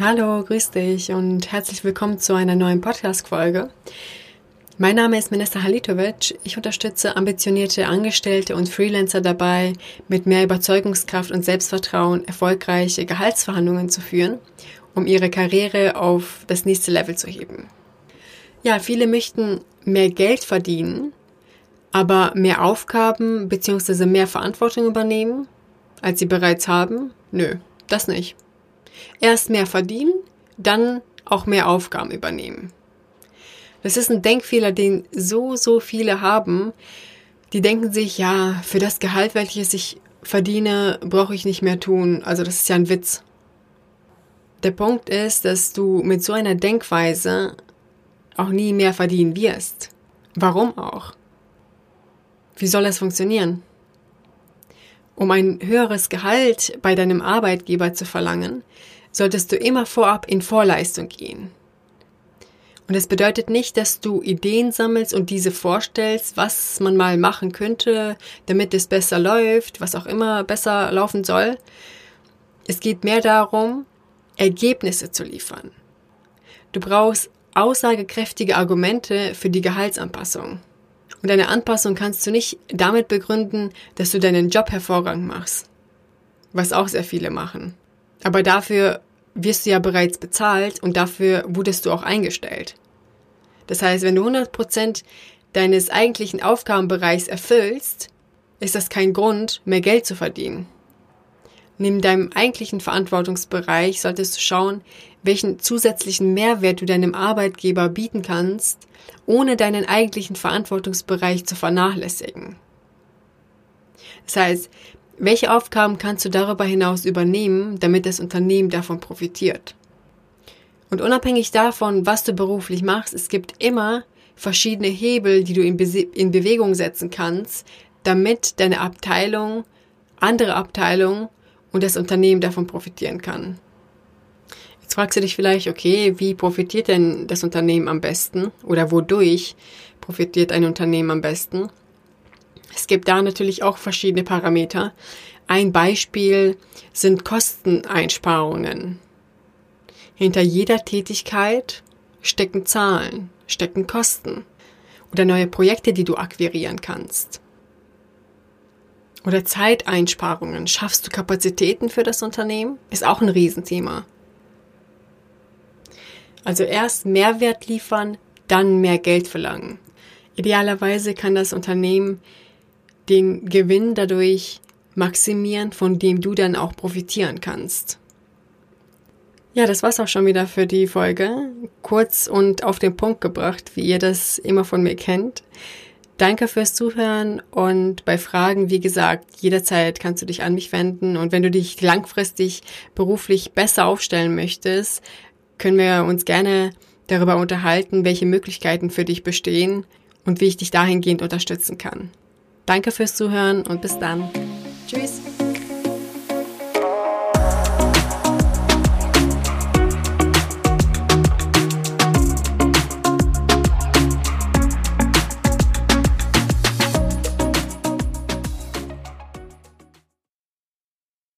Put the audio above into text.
Hallo, grüß dich und herzlich willkommen zu einer neuen Podcast-Folge. Mein Name ist Minister Halitovic. Ich unterstütze ambitionierte Angestellte und Freelancer dabei, mit mehr Überzeugungskraft und Selbstvertrauen erfolgreiche Gehaltsverhandlungen zu führen, um ihre Karriere auf das nächste Level zu heben. Ja, viele möchten mehr Geld verdienen, aber mehr Aufgaben bzw. mehr Verantwortung übernehmen, als sie bereits haben? Nö, das nicht. Erst mehr verdienen, dann auch mehr Aufgaben übernehmen. Das ist ein Denkfehler, den so, so viele haben. Die denken sich, ja, für das Gehalt, welches ich verdiene, brauche ich nicht mehr tun. Also das ist ja ein Witz. Der Punkt ist, dass du mit so einer Denkweise auch nie mehr verdienen wirst. Warum auch? Wie soll das funktionieren? Um ein höheres Gehalt bei deinem Arbeitgeber zu verlangen, solltest du immer vorab in Vorleistung gehen. Und es bedeutet nicht, dass du Ideen sammelst und diese vorstellst, was man mal machen könnte, damit es besser läuft, was auch immer besser laufen soll. Es geht mehr darum, Ergebnisse zu liefern. Du brauchst aussagekräftige Argumente für die Gehaltsanpassung. Und eine Anpassung kannst du nicht damit begründen, dass du deinen Job hervorragend machst. Was auch sehr viele machen. Aber dafür wirst du ja bereits bezahlt und dafür wurdest du auch eingestellt. Das heißt, wenn du 100% deines eigentlichen Aufgabenbereichs erfüllst, ist das kein Grund, mehr Geld zu verdienen. Neben deinem eigentlichen Verantwortungsbereich solltest du schauen, welchen zusätzlichen Mehrwert du deinem Arbeitgeber bieten kannst, ohne deinen eigentlichen Verantwortungsbereich zu vernachlässigen. Das heißt, welche Aufgaben kannst du darüber hinaus übernehmen, damit das Unternehmen davon profitiert? Und unabhängig davon, was du beruflich machst, es gibt immer verschiedene Hebel, die du in, Be in Bewegung setzen kannst, damit deine Abteilung, andere Abteilung und das Unternehmen davon profitieren kann. Jetzt fragst du dich vielleicht, okay, wie profitiert denn das Unternehmen am besten oder wodurch profitiert ein Unternehmen am besten? Es gibt da natürlich auch verschiedene Parameter. Ein Beispiel sind Kosteneinsparungen. Hinter jeder Tätigkeit stecken Zahlen, stecken Kosten oder neue Projekte, die du akquirieren kannst. Oder Zeiteinsparungen. Schaffst du Kapazitäten für das Unternehmen? Ist auch ein Riesenthema. Also erst Mehrwert liefern, dann mehr Geld verlangen. Idealerweise kann das Unternehmen den Gewinn dadurch maximieren, von dem du dann auch profitieren kannst. Ja, das war's auch schon wieder für die Folge. Kurz und auf den Punkt gebracht, wie ihr das immer von mir kennt. Danke fürs Zuhören und bei Fragen, wie gesagt, jederzeit kannst du dich an mich wenden und wenn du dich langfristig beruflich besser aufstellen möchtest, können wir uns gerne darüber unterhalten, welche Möglichkeiten für dich bestehen und wie ich dich dahingehend unterstützen kann. Danke fürs Zuhören und bis dann. Tschüss.